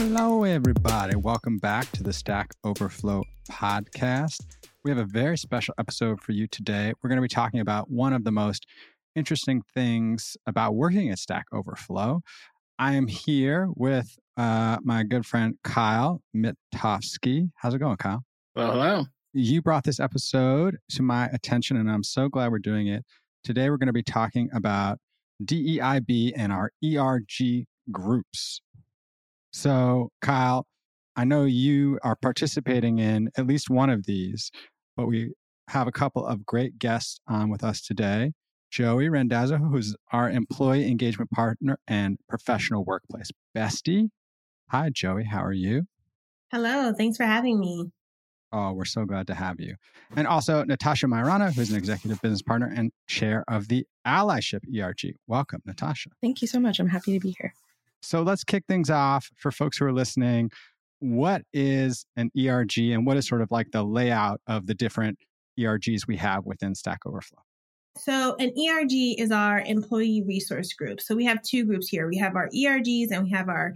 Hello, everybody. Welcome back to the Stack Overflow podcast. We have a very special episode for you today. We're going to be talking about one of the most interesting things about working at Stack Overflow. I am here with uh, my good friend Kyle Mitofsky. How's it going, Kyle? Well, hello. You brought this episode to my attention, and I'm so glad we're doing it. Today, we're going to be talking about DEIB and our ERG groups. So, Kyle, I know you are participating in at least one of these, but we have a couple of great guests on with us today. Joey Randazzo, who's our employee engagement partner and professional workplace bestie. Hi, Joey. How are you? Hello. Thanks for having me. Oh, we're so glad to have you. And also Natasha Myrana, who's an executive business partner and chair of the Allyship ERG. Welcome, Natasha. Thank you so much. I'm happy to be here. So let's kick things off for folks who are listening. What is an ERG and what is sort of like the layout of the different ERGs we have within Stack Overflow? So, an ERG is our employee resource group. So, we have two groups here we have our ERGs and we have our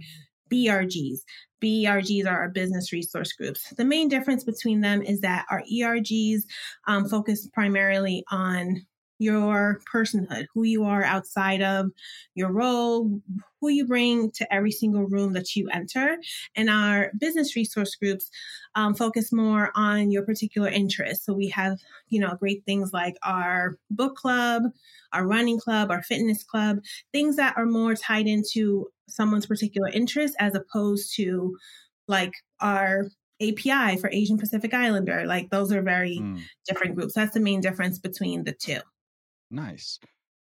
BRGs. BRGs are our business resource groups. The main difference between them is that our ERGs um, focus primarily on your personhood, who you are outside of your role, who you bring to every single room that you enter. And our business resource groups um, focus more on your particular interests. So we have, you know, great things like our book club, our running club, our fitness club, things that are more tied into someone's particular interest as opposed to like our API for Asian Pacific Islander. Like those are very mm. different groups. That's the main difference between the two. Nice.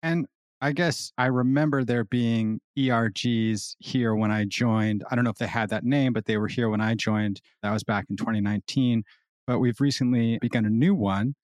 And I guess I remember there being ERGs here when I joined. I don't know if they had that name, but they were here when I joined. That was back in 2019. But we've recently begun a new one,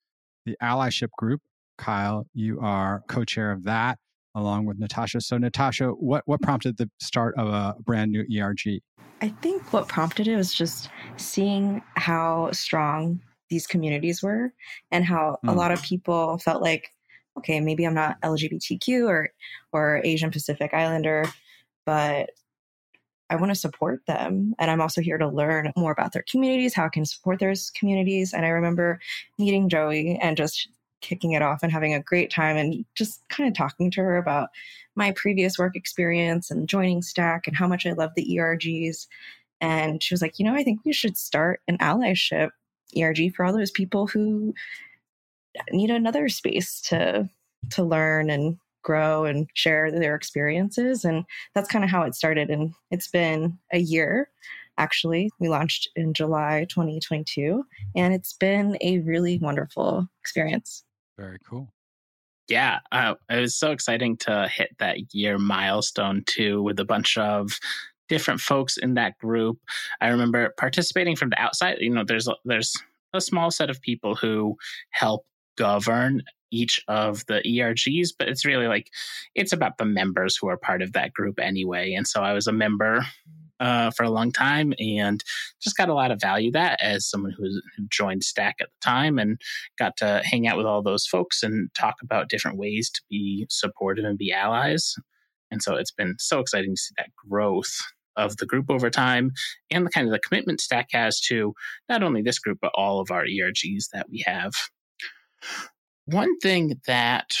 the Allyship Group. Kyle, you are co chair of that along with Natasha. So, Natasha, what, what prompted the start of a brand new ERG? I think what prompted it was just seeing how strong these communities were and how mm. a lot of people felt like okay, maybe I'm not LGBTQ or or Asian Pacific Islander, but I want to support them. And I'm also here to learn more about their communities, how I can support their communities. And I remember meeting Joey and just kicking it off and having a great time and just kind of talking to her about my previous work experience and joining Stack and how much I love the ERGs. And she was like, you know, I think we should start an allyship ERG for all those people who need another space to to learn and grow and share their experiences. And that's kind of how it started. And it's been a year actually. We launched in july 2022 and it's been a really wonderful experience. Very cool. Yeah uh, it was so exciting to hit that year milestone too with a bunch of different folks in that group. I remember participating from the outside. You know there's a, there's a small set of people who help govern each of the ERGs, but it's really like it's about the members who are part of that group anyway. And so I was a member uh, for a long time and just got a lot of value that as someone who joined Stack at the time and got to hang out with all those folks and talk about different ways to be supportive and be allies. And so it's been so exciting to see that growth of the group over time and the kind of the commitment Stack has to not only this group, but all of our ERGs that we have. One thing that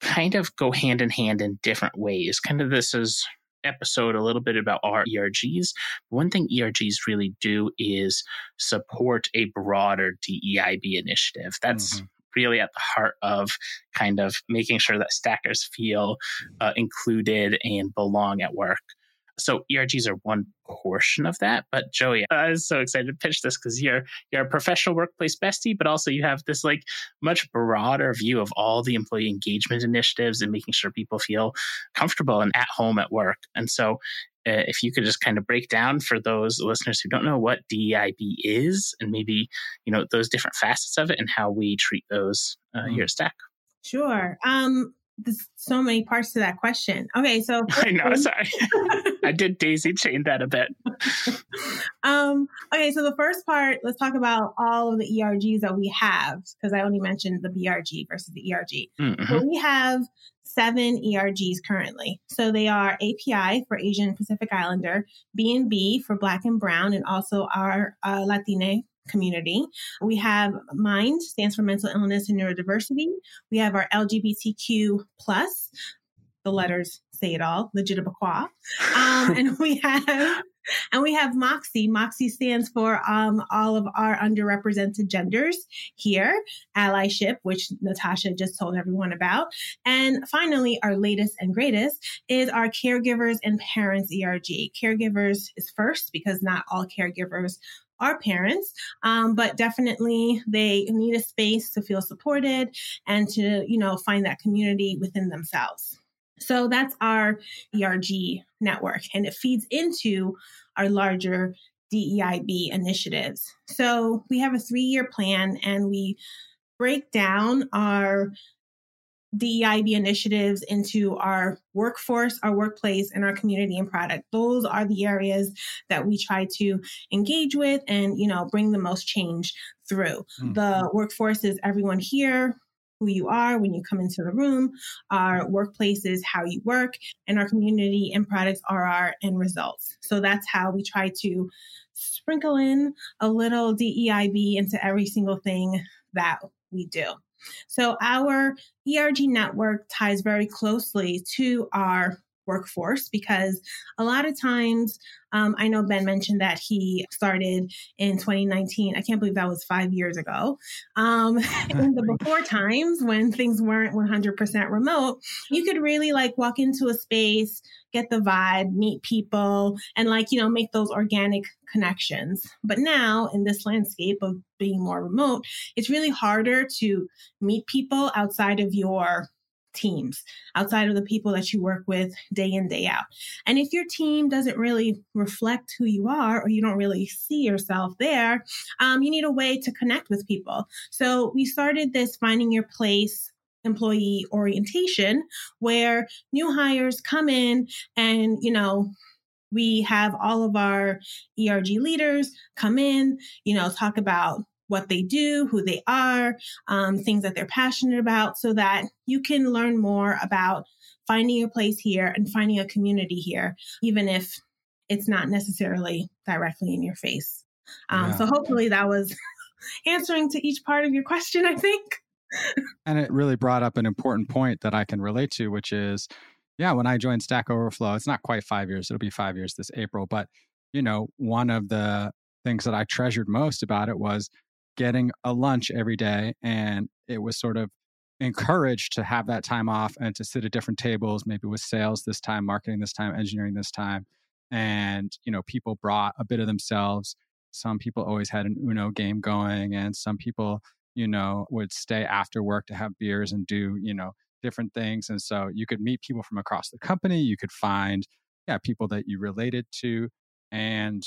kind of go hand in hand in different ways, kind of this is episode a little bit about our ERGs. One thing ERGs really do is support a broader DEIB initiative. That's mm-hmm. really at the heart of kind of making sure that stackers feel uh, included and belong at work. So ERGs are one portion of that. But Joey, I was so excited to pitch this because you're you're a professional workplace bestie, but also you have this like much broader view of all the employee engagement initiatives and making sure people feel comfortable and at home at work. And so uh, if you could just kind of break down for those listeners who don't know what DEIB is and maybe you know those different facets of it and how we treat those uh, mm. here at Stack. Sure. Um, there's so many parts to that question. Okay, so I know. Sorry, I did daisy chain that a bit. um. Okay, so the first part, let's talk about all of the ERGs that we have because I only mentioned the BRG versus the ERG. Mm-hmm. So we have seven ERGs currently. So they are API for Asian Pacific Islander, B&B for Black and Brown, and also our uh, Latine community. We have MIND, stands for Mental Illness and Neurodiversity. We have our LGBTQ plus, the letters say it all, Legitimaquah. Um, and we have and we have Moxie. Moxie stands for um, all of our underrepresented genders here, allyship, which Natasha just told everyone about. And finally, our latest and greatest is our caregivers and parents ERG. Caregivers is first because not all caregivers are parents, um, but definitely they need a space to feel supported and to, you know, find that community within themselves. So that's our ERG network, and it feeds into our larger DEIB initiatives. So we have a three year plan, and we break down our DEIB initiatives into our workforce, our workplace, and our community and product. Those are the areas that we try to engage with and, you know, bring the most change through. Mm-hmm. The workforce is everyone here, who you are when you come into the room. Our workplace is how you work, and our community and products are our end results. So that's how we try to sprinkle in a little DEIB into every single thing that we do. So our ERG network ties very closely to our workforce because a lot of times um, i know ben mentioned that he started in 2019 i can't believe that was five years ago. Um, in the before times when things weren't 100% remote you could really like walk into a space get the vibe meet people and like you know make those organic connections. But now in this landscape of being more remote it's really harder to meet people outside of your teams outside of the people that you work with day in, day out. And if your team doesn't really reflect who you are or you don't really see yourself there, um, you need a way to connect with people. So we started this finding your place employee orientation where new hires come in and, you know, we have all of our ERG leaders come in, you know, talk about what they do, who they are, um, things that they're passionate about, so that you can learn more about finding a place here and finding a community here, even if it's not necessarily directly in your face. Um, yeah. So hopefully that was answering to each part of your question, I think. and it really brought up an important point that I can relate to, which is, yeah, when I joined Stack Overflow, it's not quite five years, it'll be five years this April, but you know, one of the things that I treasured most about it was getting a lunch every day and it was sort of encouraged to have that time off and to sit at different tables maybe with sales this time marketing this time engineering this time and you know people brought a bit of themselves. Some people always had an uno game going and some people you know would stay after work to have beers and do you know different things and so you could meet people from across the company you could find yeah people that you related to and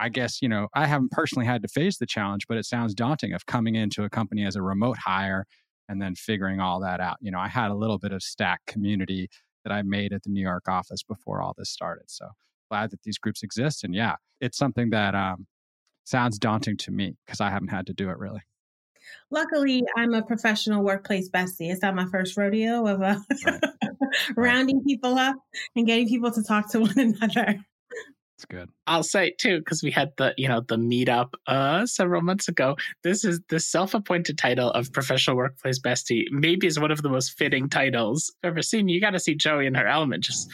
I guess, you know, I haven't personally had to face the challenge, but it sounds daunting of coming into a company as a remote hire and then figuring all that out. You know, I had a little bit of stack community that I made at the New York office before all this started. So glad that these groups exist. And yeah, it's something that um, sounds daunting to me because I haven't had to do it really. Luckily, I'm a professional workplace bestie. It's not my first rodeo of uh, right. rounding people up and getting people to talk to one another. It's good. I'll say too, because we had the you know the meetup uh several months ago. This is the self-appointed title of professional workplace bestie. Maybe is one of the most fitting titles I've ever seen. You got to see Joey in her element, just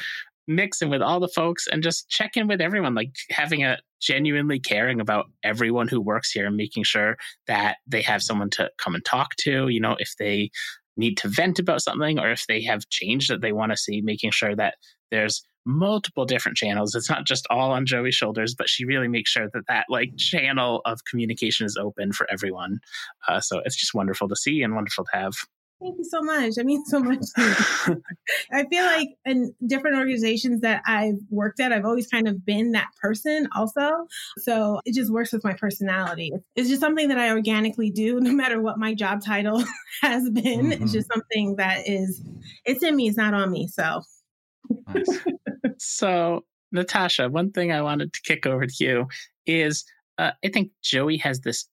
mixing with all the folks and just checking with everyone, like having a genuinely caring about everyone who works here and making sure that they have someone to come and talk to. You know, if they need to vent about something or if they have change that they want to see, making sure that there's multiple different channels. It's not just all on Joey's shoulders, but she really makes sure that that like channel of communication is open for everyone. Uh, so it's just wonderful to see and wonderful to have. Thank you so much. I mean so much. I feel like in different organizations that I've worked at, I've always kind of been that person also. So it just works with my personality. It's just something that I organically do no matter what my job title has been. Mm-hmm. It's just something that is, it's in me, it's not on me. So. Nice. so, Natasha, one thing I wanted to kick over to you is uh, I think Joey has this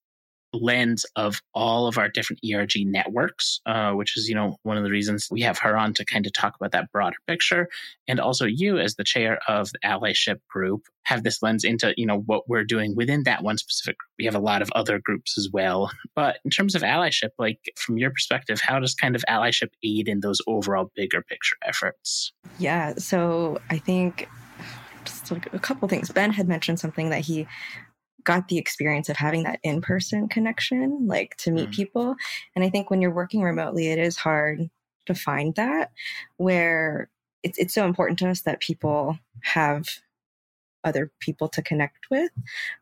lens of all of our different ERG networks, uh, which is, you know, one of the reasons we have her on to kind of talk about that broader picture. And also you as the chair of the allyship group have this lens into, you know, what we're doing within that one specific group. We have a lot of other groups as well. But in terms of allyship, like from your perspective, how does kind of allyship aid in those overall bigger picture efforts? Yeah. So I think just like a couple things. Ben had mentioned something that he got the experience of having that in person connection, like to meet mm. people. And I think when you're working remotely, it is hard to find that where it's, it's so important to us that people have other people to connect with.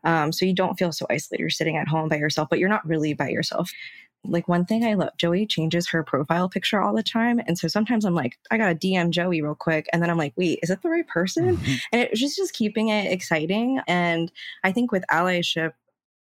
Um, so you don't feel so isolated. You're sitting at home by yourself, but you're not really by yourself like one thing I love, Joey changes her profile picture all the time. And so sometimes I'm like, I gotta DM Joey real quick. And then I'm like, wait, is it the right person? Mm-hmm. And it's just, just keeping it exciting. And I think with allyship,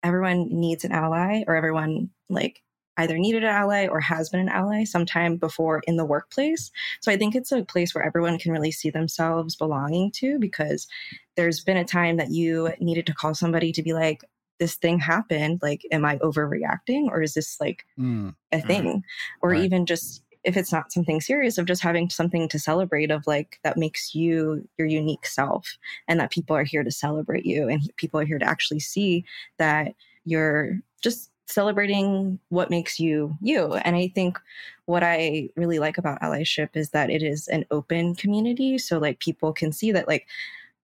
everyone needs an ally or everyone like either needed an ally or has been an ally sometime before in the workplace. So I think it's a place where everyone can really see themselves belonging to because there's been a time that you needed to call somebody to be like, this thing happened like am i overreacting or is this like mm. a thing mm. or right. even just if it's not something serious of just having something to celebrate of like that makes you your unique self and that people are here to celebrate you and people are here to actually see that you're just celebrating what makes you you and i think what i really like about allyship is that it is an open community so like people can see that like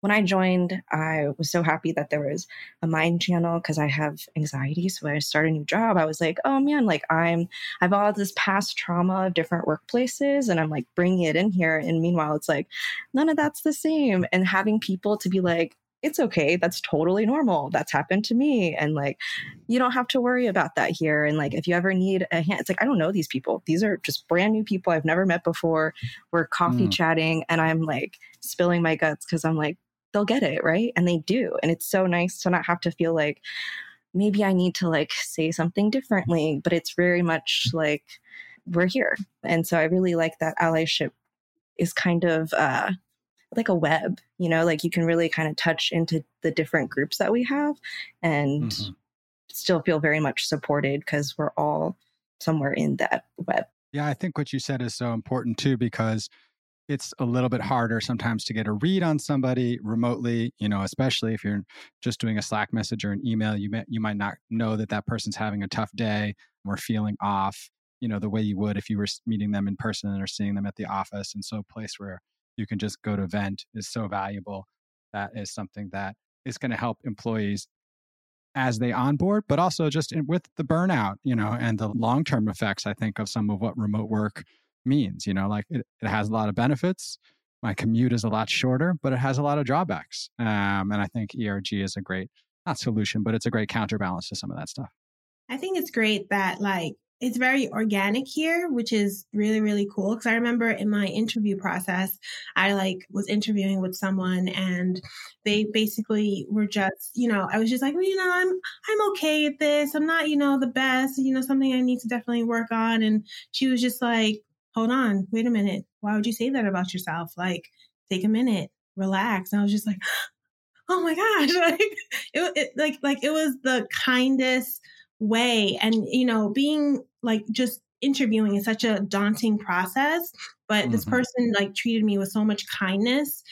when I joined, I was so happy that there was a mind channel because I have anxiety. So when I start a new job, I was like, oh man, like I'm, I've all this past trauma of different workplaces and I'm like bringing it in here. And meanwhile, it's like, none of that's the same. And having people to be like, it's okay. That's totally normal. That's happened to me. And like, you don't have to worry about that here. And like, if you ever need a hand, it's like, I don't know these people. These are just brand new people I've never met before. We're coffee mm. chatting and I'm like spilling my guts because I'm like, they'll get it, right? And they do. And it's so nice to not have to feel like maybe I need to like say something differently, but it's very much like we're here. And so I really like that allyship is kind of uh like a web, you know, like you can really kind of touch into the different groups that we have and mm-hmm. still feel very much supported because we're all somewhere in that web. Yeah, I think what you said is so important too because it's a little bit harder sometimes to get a read on somebody remotely you know especially if you're just doing a slack message or an email you may, you might not know that that person's having a tough day or feeling off you know the way you would if you were meeting them in person or seeing them at the office and so a place where you can just go to vent is so valuable. That is something that is going to help employees as they onboard but also just in, with the burnout you know and the long-term effects i think of some of what remote work means. You know, like it, it has a lot of benefits. My commute is a lot shorter, but it has a lot of drawbacks. Um, and I think ERG is a great, not solution, but it's a great counterbalance to some of that stuff. I think it's great that like it's very organic here, which is really, really cool. Cause I remember in my interview process, I like was interviewing with someone and they basically were just, you know, I was just like, well, you know, I'm, I'm okay at this. I'm not, you know, the best, you know, something I need to definitely work on. And she was just like, hold on, wait a minute. Why would you say that about yourself? Like, take a minute, relax. And I was just like, oh my gosh, like it, it like like it was the kindest way. And you know, being like just interviewing is such a daunting process, but mm-hmm. this person like treated me with so much kindness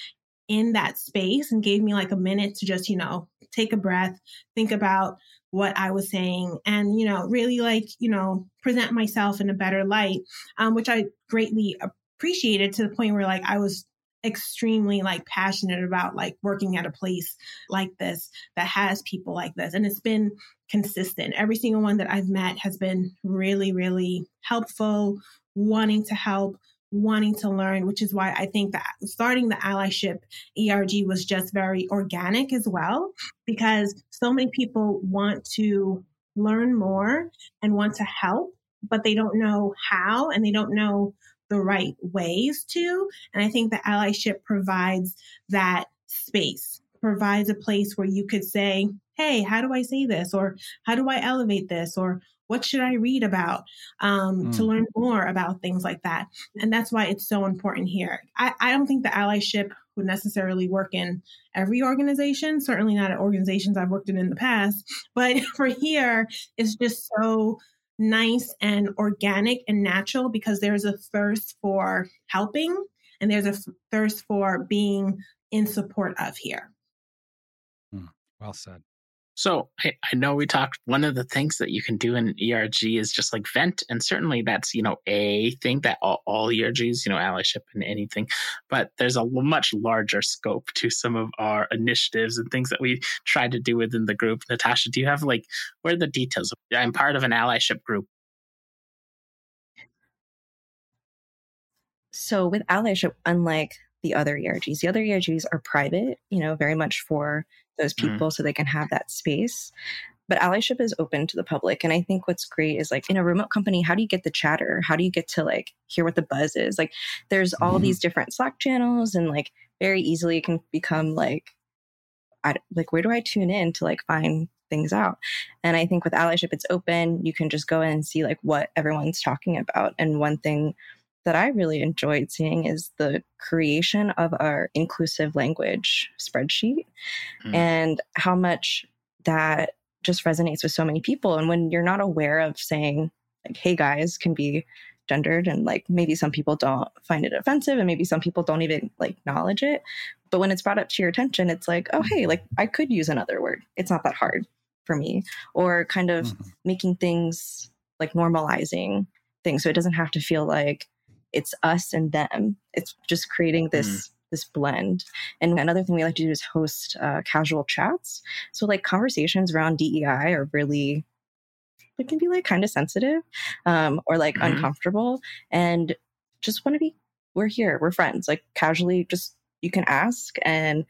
in that space and gave me like a minute to just, you know, take a breath, think about what I was saying and, you know, really like, you know, present myself in a better light, um, which I greatly appreciated to the point where like I was extremely like passionate about like working at a place like this that has people like this. And it's been consistent. Every single one that i've met has been really really helpful wanting to help wanting to learn, which is why I think that starting the allyship ERG was just very organic as well, because so many people want to learn more and want to help, but they don't know how and they don't know the right ways to. And I think the allyship provides that space, provides a place where you could say, hey, how do I say this? Or how do I elevate this? Or what should I read about um, mm. to learn more about things like that? And that's why it's so important here. I, I don't think the allyship would necessarily work in every organization, certainly not at organizations I've worked in in the past. But for here, it's just so nice and organic and natural because there's a thirst for helping and there's a thirst for being in support of here. Hmm. Well said. So I, I, know we talked. One of the things that you can do in ERG is just like vent, and certainly that's you know a thing that all, all ERGs, you know, allyship and anything. But there's a much larger scope to some of our initiatives and things that we try to do within the group. Natasha, do you have like where are the details? I'm part of an allyship group. So with allyship, unlike the other ERGs, the other ERGs are private, you know, very much for those mm-hmm. people mm. so they can have that space. But allyship is open to the public. And I think what's great is like in a remote company, how do you get the chatter? How do you get to like hear what the buzz is? Like there's all mm-hmm. these different Slack channels and like very easily it can become like, I, like where do I tune in to like find things out? And I think with allyship, it's open. You can just go in and see like what everyone's talking about. And one thing that I really enjoyed seeing is the creation of our inclusive language spreadsheet mm. and how much that just resonates with so many people. And when you're not aware of saying, like, hey guys, can be gendered and like maybe some people don't find it offensive and maybe some people don't even like acknowledge it but when it's brought up to your attention it's like oh hey like i could use another word it's not that hard for me or kind of mm-hmm. making things like normalizing things so it doesn't have to feel like it's us and them. It's just creating this mm. this blend. And another thing we like to do is host uh, casual chats. So like conversations around DEI are really it can be like kind of sensitive um, or like mm-hmm. uncomfortable and just want to be we're here we're friends like casually just you can ask and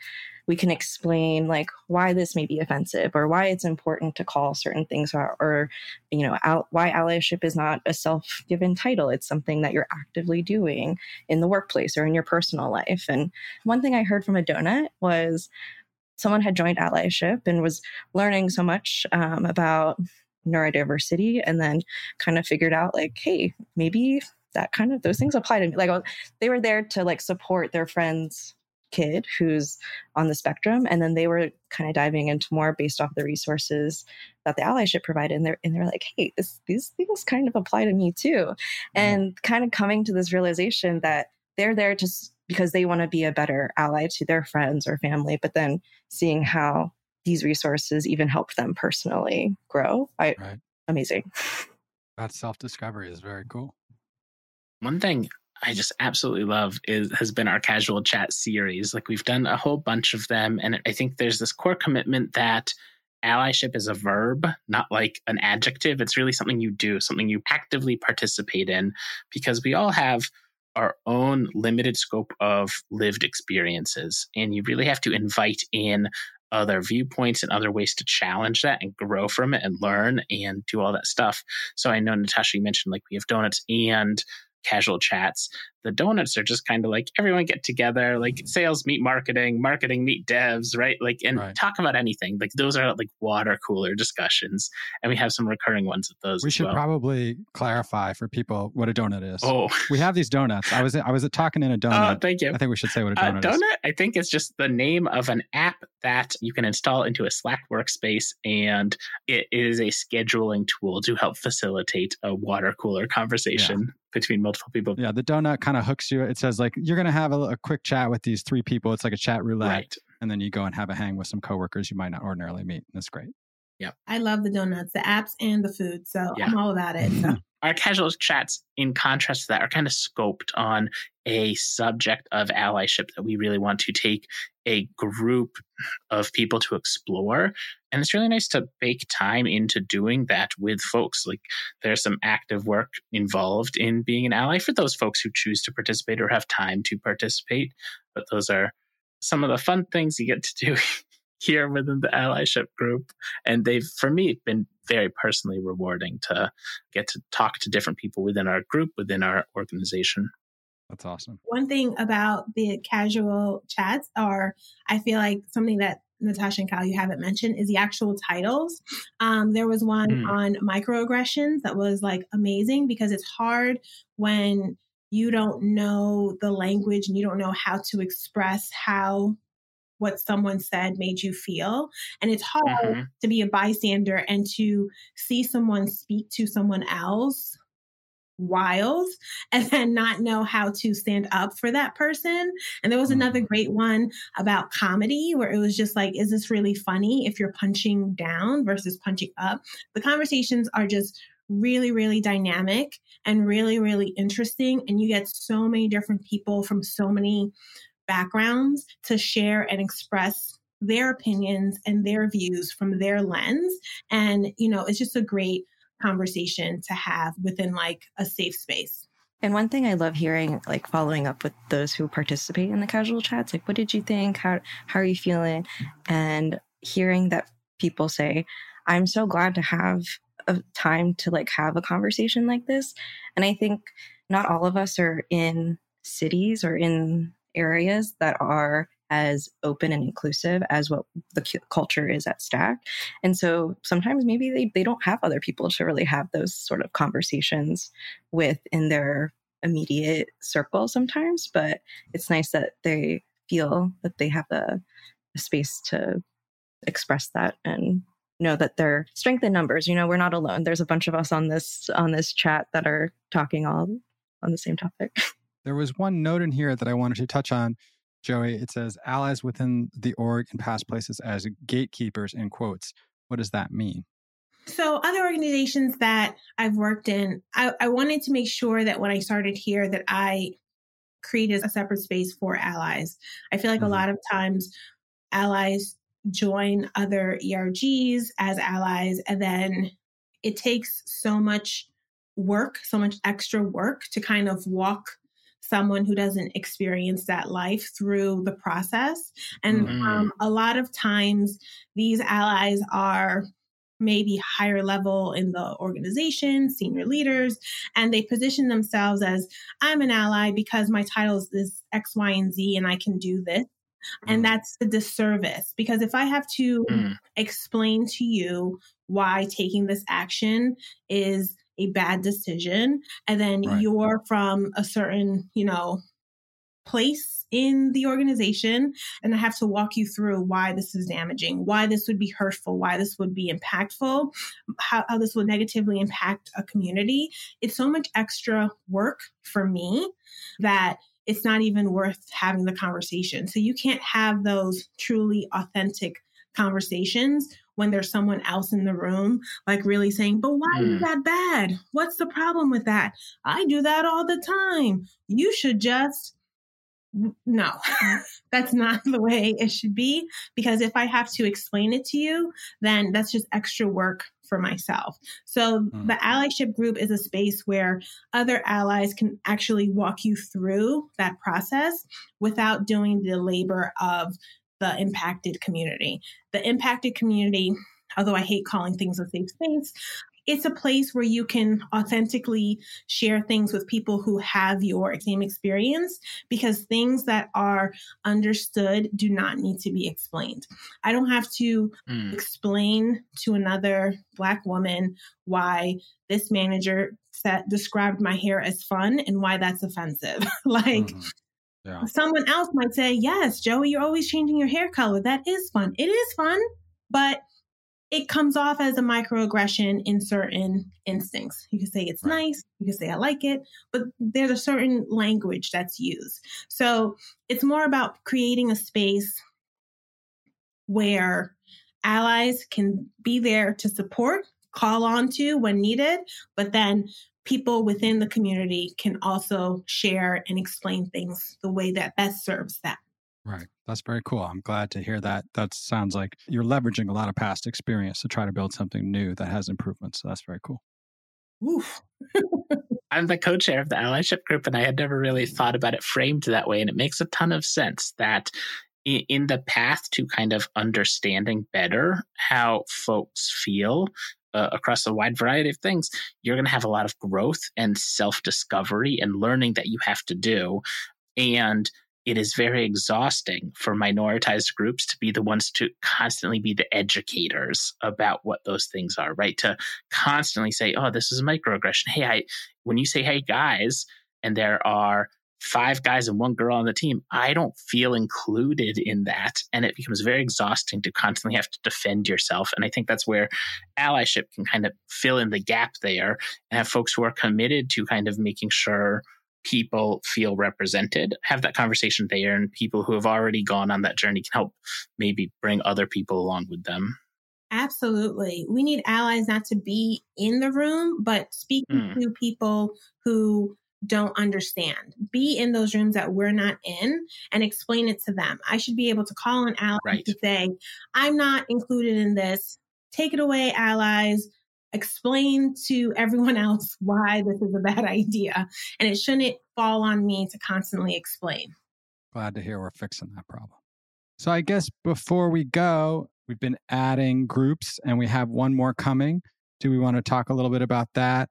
we can explain like why this may be offensive or why it's important to call certain things or, or you know al- why allyship is not a self-given title. It's something that you're actively doing in the workplace or in your personal life. And one thing i heard from a donut was someone had joined allyship and was learning so much um, about neurodiversity and then kind of figured out like hey maybe that kind of those things apply to me. Like they were there to like support their friends kid who's on the spectrum. And then they were kind of diving into more based off the resources that the allyship provided. And they're, and they're like, hey, this, these things kind of apply to me too. Mm-hmm. And kind of coming to this realization that they're there just because they want to be a better ally to their friends or family, but then seeing how these resources even helped them personally grow. I, right. Amazing. That self discovery is very cool. One thing I just absolutely love is has been our casual chat series. Like we've done a whole bunch of them, and I think there's this core commitment that allyship is a verb, not like an adjective. It's really something you do, something you actively participate in, because we all have our own limited scope of lived experiences, and you really have to invite in other viewpoints and other ways to challenge that and grow from it and learn and do all that stuff. So I know Natasha, you mentioned like we have donuts and casual chats. The donuts are just kind of like everyone get together, like sales meet marketing, marketing meet devs, right? Like, and right. talk about anything. Like, those are like water cooler discussions. And we have some recurring ones of those. We should well. probably clarify for people what a donut is. Oh, we have these donuts. I was, I was talking in a oh, donut. Oh, thank you. I think we should say what a donut, donut is. I think it's just the name of an app that you can install into a Slack workspace. And it is a scheduling tool to help facilitate a water cooler conversation. Yeah between multiple people. Yeah, the donut kind of hooks you. It says like you're going to have a, a, quick chat with these three people. It's like a chat roulette, right. and then you go and have a hang with some coworkers you might not ordinarily meet. That's great. Yeah, I love the donuts, the apps, and the food. So yeah. I'm all about it. So. Our casual chats, in contrast to that, are kind of scoped on a subject of allyship that we really want to take a group of people to explore. And it's really nice to bake time into doing that with folks. Like there's some active work involved in being an ally for those folks who choose to participate or have time to participate. But those are some of the fun things you get to do here within the allyship group. And they've, for me, been very personally rewarding to get to talk to different people within our group, within our organization. That's awesome. One thing about the casual chats are I feel like something that Natasha and Kyle, you haven't mentioned is the actual titles. Um, there was one mm. on microaggressions that was like amazing because it's hard when you don't know the language and you don't know how to express how what someone said made you feel. And it's hard mm-hmm. to be a bystander and to see someone speak to someone else wild and then not know how to stand up for that person. And there was another mm-hmm. great one about comedy where it was just like, is this really funny if you're punching down versus punching up? The conversations are just really, really dynamic and really, really interesting. And you get so many different people from so many backgrounds to share and express their opinions and their views from their lens. And, you know, it's just a great conversation to have within like a safe space. And one thing I love hearing, like following up with those who participate in the casual chats, like, what did you think? How, how are you feeling? And hearing that people say, I'm so glad to have a time to like have a conversation like this. And I think not all of us are in cities or in areas that are as open and inclusive as what the culture is at Stack. And so sometimes maybe they, they don't have other people to really have those sort of conversations with in their immediate circle sometimes, but it's nice that they feel that they have a, a space to express that and know that they're strength in numbers. You know, we're not alone. There's a bunch of us on this on this chat that are talking all on the same topic. There was one note in here that I wanted to touch on, Joey. It says allies within the org and past places as gatekeepers in quotes. What does that mean? So, other organizations that I've worked in, I, I wanted to make sure that when I started here, that I created a separate space for allies. I feel like mm-hmm. a lot of times allies join other ERGs as allies, and then it takes so much work, so much extra work to kind of walk someone who doesn't experience that life through the process. And mm-hmm. um, a lot of times, these allies are maybe higher level in the organization, senior leaders, and they position themselves as I'm an ally because my title is X, Y, and Z, and I can do this. And mm. that's the disservice because if I have to mm. explain to you why taking this action is a bad decision and then right. you're from a certain you know place in the organization and I have to walk you through why this is damaging, why this would be hurtful, why this would be impactful, how, how, this would negatively impact a community. It's so much extra work for me that it's not even worth having the conversation. So you can't have those truly authentic conversations when there's someone else in the room, like really saying, but why mm. is that bad? What's the problem with that? I do that all the time. You should just. No, that's not the way it should be. Because if I have to explain it to you, then that's just extra work for myself. So mm. the allyship group is a space where other allies can actually walk you through that process without doing the labor of the impacted community. The impacted community, although I hate calling things a safe space, it's a place where you can authentically share things with people who have your same experience because things that are understood do not need to be explained. I don't have to mm. explain to another Black woman why this manager described my hair as fun and why that's offensive. like, mm-hmm. Yeah. Someone else might say, Yes, Joey, you're always changing your hair color. That is fun. It is fun, but it comes off as a microaggression in certain instincts. You can say it's right. nice, you can say I like it, but there's a certain language that's used. So it's more about creating a space where allies can be there to support, call on to when needed, but then people within the community can also share and explain things the way that best serves them. Right. That's very cool. I'm glad to hear that. That sounds like you're leveraging a lot of past experience to try to build something new that has improvements. So that's very cool. Oof. I'm the co chair of the allyship group, and I had never really thought about it framed that way. And it makes a ton of sense that in the path to kind of understanding better how folks feel uh, across a wide variety of things, you're going to have a lot of growth and self discovery and learning that you have to do. And it is very exhausting for minoritized groups to be the ones to constantly be the educators about what those things are, right? To constantly say, oh, this is a microaggression. Hey, I, when you say, hey, guys, and there are five guys and one girl on the team, I don't feel included in that. And it becomes very exhausting to constantly have to defend yourself. And I think that's where allyship can kind of fill in the gap there and have folks who are committed to kind of making sure people feel represented, have that conversation there, and people who have already gone on that journey can help maybe bring other people along with them. Absolutely. We need allies not to be in the room, but speaking mm. to people who don't understand. Be in those rooms that we're not in and explain it to them. I should be able to call an ally right. to say, I'm not included in this. Take it away, allies explain to everyone else why this is a bad idea. And it shouldn't fall on me to constantly explain. Glad to hear we're fixing that problem. So I guess before we go, we've been adding groups and we have one more coming. Do we want to talk a little bit about that?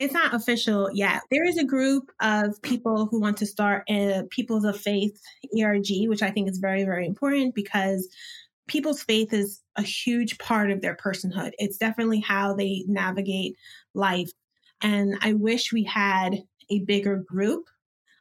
It's not official yet. There is a group of people who want to start a Peoples of Faith ERG, which I think is very, very important because people's faith is a huge part of their personhood. It's definitely how they navigate life. And I wish we had a bigger group,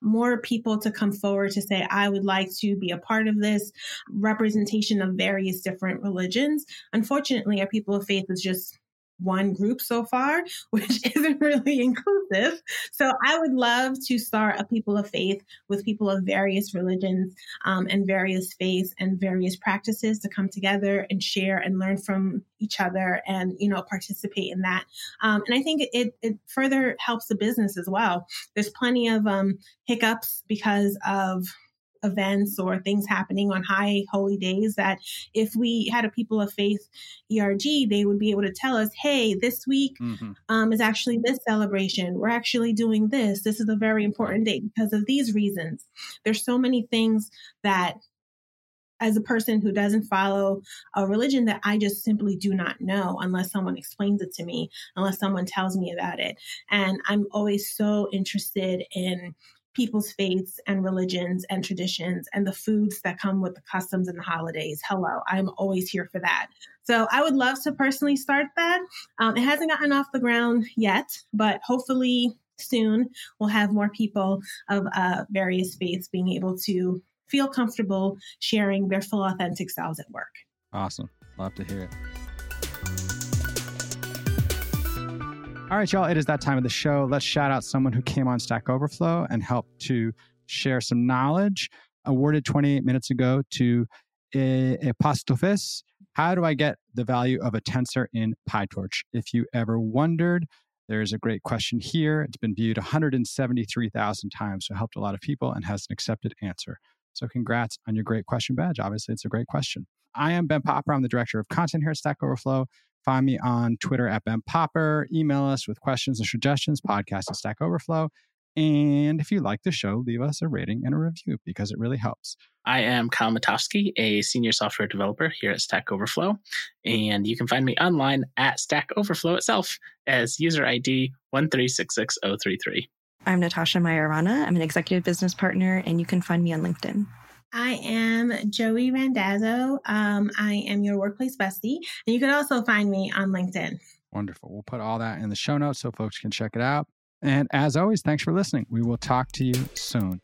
more people to come forward to say, I would like to be a part of this representation of various different religions. Unfortunately, our people of faith is just one group so far, which isn't really inclusive. So I would love to start a people of faith with people of various religions um, and various faiths and various practices to come together and share and learn from each other and you know participate in that. Um, and I think it it further helps the business as well. There's plenty of um, hiccups because of events or things happening on high holy days that if we had a people of faith ERG, they would be able to tell us, hey, this week mm-hmm. um, is actually this celebration. We're actually doing this. This is a very important date because of these reasons. There's so many things that as a person who doesn't follow a religion that I just simply do not know unless someone explains it to me, unless someone tells me about it. And I'm always so interested in people's faiths and religions and traditions and the foods that come with the customs and the holidays. Hello, I'm always here for that. So I would love to personally start that. Um, it hasn't gotten off the ground yet, but hopefully soon we'll have more people of uh, various faiths being able to feel comfortable sharing their full authentic selves at work. Awesome. Love to hear it. All right, y'all, it is that time of the show. Let's shout out someone who came on Stack Overflow and helped to share some knowledge. Awarded 28 minutes ago to apostofes. How do I get the value of a tensor in PyTorch? If you ever wondered, there's a great question here. It's been viewed 173,000 times, so helped a lot of people and has an accepted answer. So congrats on your great question badge. Obviously, it's a great question. I am Ben Popper. I'm the director of content here at Stack Overflow. Find me on Twitter at Ben Popper. Email us with questions and suggestions, podcast at Stack Overflow. And if you like the show, leave us a rating and a review because it really helps. I am Kyle Mitofsky, a senior software developer here at Stack Overflow. And you can find me online at Stack Overflow itself as user ID 1366033. I'm Natasha Majorana. I'm an executive business partner, and you can find me on LinkedIn. I am Joey Randazzo. Um, I am your workplace bestie. And you can also find me on LinkedIn. Wonderful. We'll put all that in the show notes so folks can check it out. And as always, thanks for listening. We will talk to you soon.